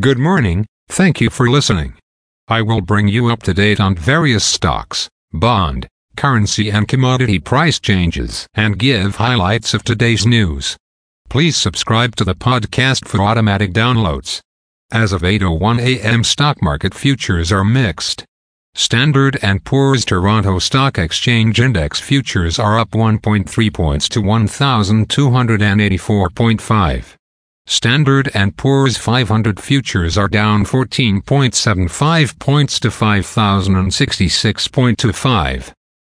Good morning, thank you for listening. I will bring you up to date on various stocks, bond, currency and commodity price changes and give highlights of today's news. Please subscribe to the podcast for automatic downloads. As of 8:01 a.m. stock market futures are mixed. Standard & Poor's Toronto Stock Exchange Index futures are up 1.3 points to 1284.5. Standard & Poor's 500 futures are down 14.75 points to 5066.25.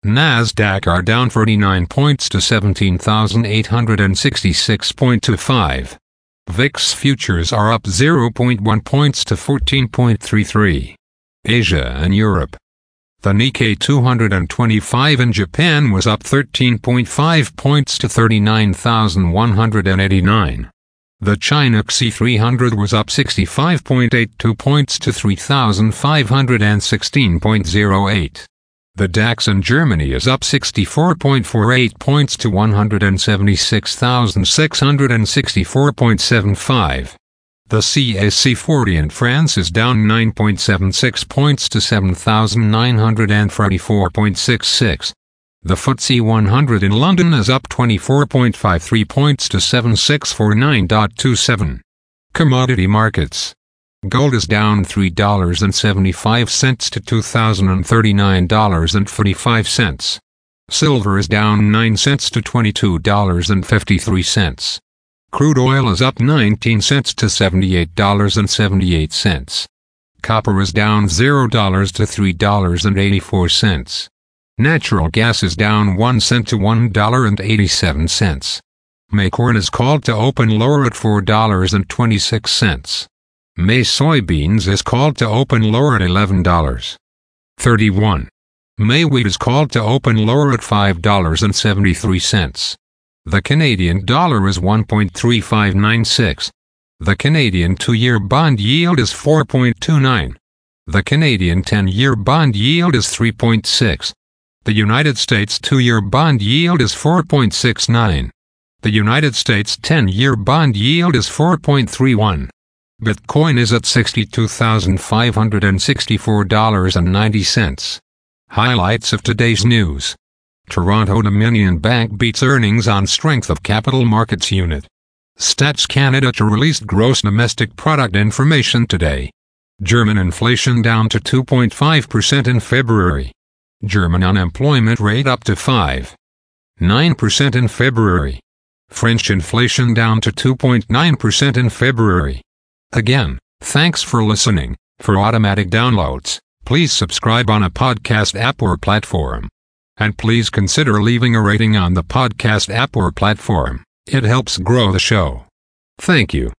Nasdaq are down 49 points to 17,866.25. VIX futures are up 0.1 points to 14.33. Asia and Europe. The Nikkei 225 in Japan was up 13.5 points to 39,189. The China CSI 300 was up 65.82 points to 3,516.08. The DAX in Germany is up 64.48 points to 176,664.75. The CAC 40 in France is down 9.76 points to 7,944.66. The FTSE 100 in London is up 24.53 points to 7649.27. Commodity markets. Gold is down $3.75 to $2,039.45. Silver is down 9 cents to $22.53. Crude oil is up 19 cents to $78.78. Copper is down $0 to $3.84. Natural gas is down 1 cent to $1.87. May corn is called to open lower at $4.26. May soybeans is called to open lower at $11. 31. May wheat is called to open lower at $5.73. The Canadian dollar is 1.3596. The Canadian two-year bond yield is 4.29. The Canadian 10-year bond yield is 3.6. The United States two-year bond yield is 4.69. The United States 10-year bond yield is 4.31. Bitcoin is at $62,564.90. Highlights of today's news. Toronto Dominion Bank beats earnings on strength of capital markets unit. Stats Canada to release gross domestic product information today. German inflation down to 2.5% in February. German unemployment rate up to 5.9% in February. French inflation down to 2.9% in February. Again, thanks for listening. For automatic downloads, please subscribe on a podcast app or platform. And please consider leaving a rating on the podcast app or platform. It helps grow the show. Thank you.